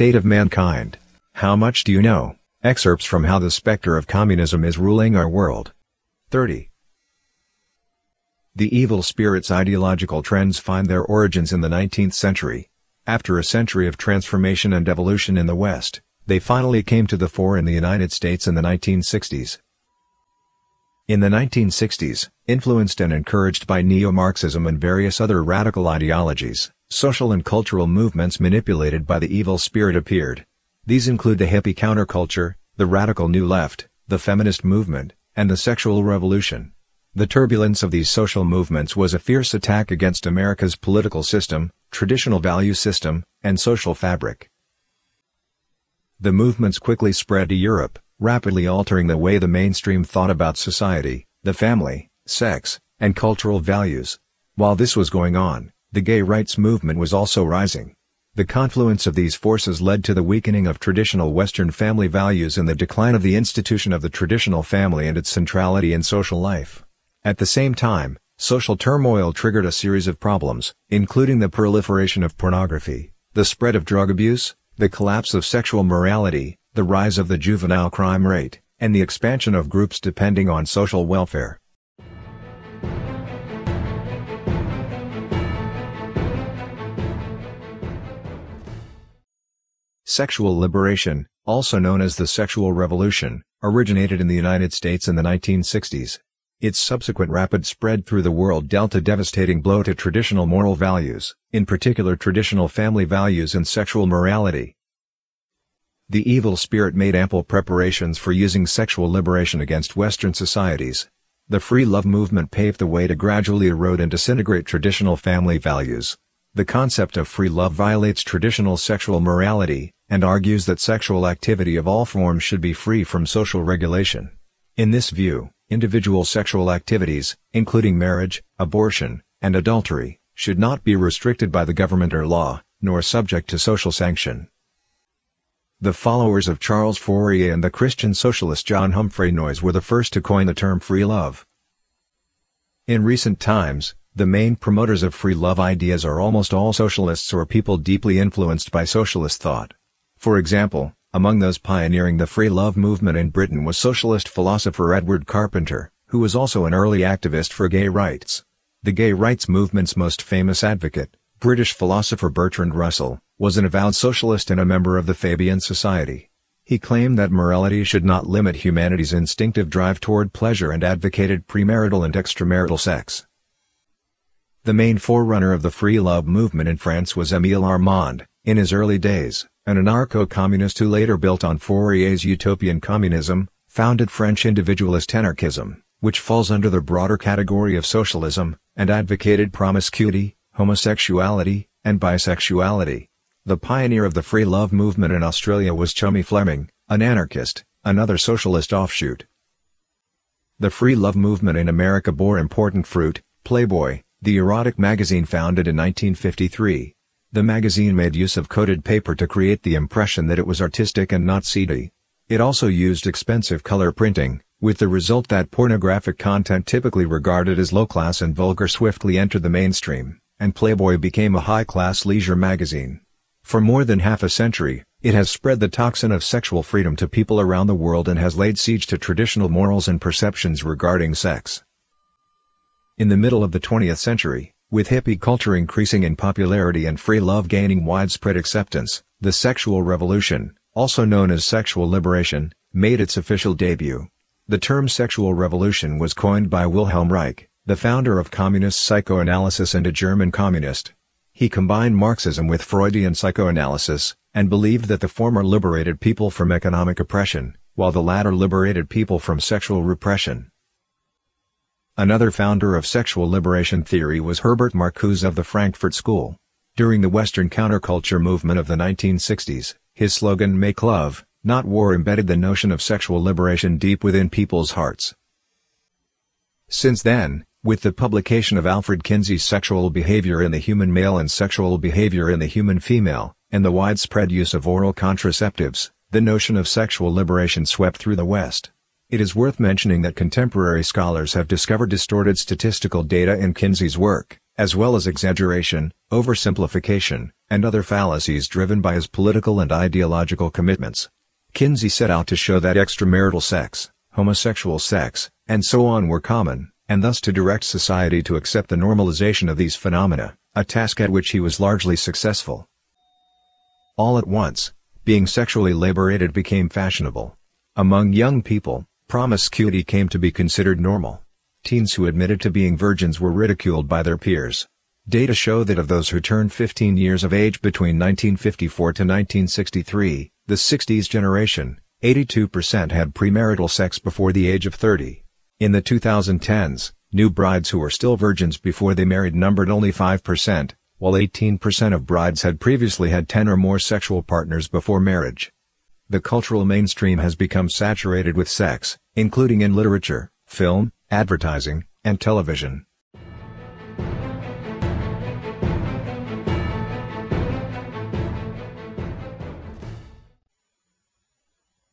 State of Mankind. How much do you know? Excerpts from How the Spectre of Communism is Ruling Our World. 30. The evil spirit's ideological trends find their origins in the 19th century. After a century of transformation and evolution in the West, they finally came to the fore in the United States in the 1960s. In the 1960s, influenced and encouraged by neo-Marxism and various other radical ideologies, social and cultural movements manipulated by the evil spirit appeared. These include the hippie counterculture, the radical new left, the feminist movement, and the sexual revolution. The turbulence of these social movements was a fierce attack against America's political system, traditional value system, and social fabric. The movements quickly spread to Europe, rapidly altering the way the mainstream thought about society, the family, sex, and cultural values. While this was going on, the gay rights movement was also rising. The confluence of these forces led to the weakening of traditional Western family values and the decline of the institution of the traditional family and its centrality in social life. At the same time, social turmoil triggered a series of problems, including the proliferation of pornography, the spread of drug abuse, the collapse of sexual morality, the rise of the juvenile crime rate, and the expansion of groups depending on social welfare. Sexual liberation, also known as the sexual revolution, originated in the United States in the 1960s. Its subsequent rapid spread through the world dealt a devastating blow to traditional moral values, in particular traditional family values and sexual morality. The evil spirit made ample preparations for using sexual liberation against Western societies. The free love movement paved the way to gradually erode and disintegrate traditional family values. The concept of free love violates traditional sexual morality, and argues that sexual activity of all forms should be free from social regulation. In this view, individual sexual activities, including marriage, abortion, and adultery, should not be restricted by the government or law, nor subject to social sanction. The followers of Charles Fourier and the Christian socialist John Humphrey Noyes were the first to coin the term free love. In recent times, the main promoters of free love ideas are almost all socialists or people deeply influenced by socialist thought. For example, among those pioneering the free love movement in Britain was socialist philosopher Edward Carpenter, who was also an early activist for gay rights. The gay rights movement's most famous advocate, British philosopher Bertrand Russell, was an avowed socialist and a member of the Fabian Society. He claimed that morality should not limit humanity's instinctive drive toward pleasure and advocated premarital and extramarital sex. The main forerunner of the free love movement in France was Émile Armand, in his early days, an anarcho-communist who later built on Fourier's utopian communism, founded French individualist anarchism, which falls under the broader category of socialism, and advocated promiscuity, homosexuality, and bisexuality. The pioneer of the free love movement in Australia was Chummy Fleming, an anarchist, another socialist offshoot. The free love movement in America bore important fruit, Playboy, the erotic magazine founded in 1953. The magazine made use of coated paper to create the impression that it was artistic and not seedy. It also used expensive color printing, with the result that pornographic content typically regarded as low-class and vulgar swiftly entered the mainstream, and Playboy became a high-class leisure magazine. For more than half a century, it has spread the toxin of sexual freedom to people around the world and has laid siege to traditional morals and perceptions regarding sex. In the middle of the 20th century, with hippie culture increasing in popularity and free love gaining widespread acceptance, the sexual revolution, also known as sexual liberation, made its official debut. The term sexual revolution was coined by Wilhelm Reich, the founder of communist psychoanalysis and a German communist. He combined Marxism with Freudian psychoanalysis, and believed that the former liberated people from economic oppression, while the latter liberated people from sexual repression. Another founder of sexual liberation theory was Herbert Marcuse of the Frankfurt School. During the Western counterculture movement of the 1960s, his slogan Make Love, Not War embedded the notion of sexual liberation deep within people's hearts. Since then, with the publication of Alfred Kinsey's Sexual Behavior in the Human Male and Sexual Behavior in the Human Female, and the widespread use of oral contraceptives, the notion of sexual liberation swept through the West. It is worth mentioning that contemporary scholars have discovered distorted statistical data in Kinsey's work, as well as exaggeration, oversimplification, and other fallacies driven by his political and ideological commitments. Kinsey set out to show that extramarital sex, homosexual sex, and so on were common, and thus to direct society to accept the normalization of these phenomena, a task at which he was largely successful. All at once, being sexually liberated became fashionable. Among young people, promiscuity came to be considered normal. Teens who admitted to being virgins were ridiculed by their peers. Data show that of those who turned 15 years of age between 1954 to 1963, the 60s generation, 82% had premarital sex before the age of 30. In the 2010s, new brides who were still virgins before they married numbered only 5%, while 18% of brides had previously had 10 or more sexual partners before marriage. The cultural mainstream has become saturated with sex, including in literature, film, advertising, and television.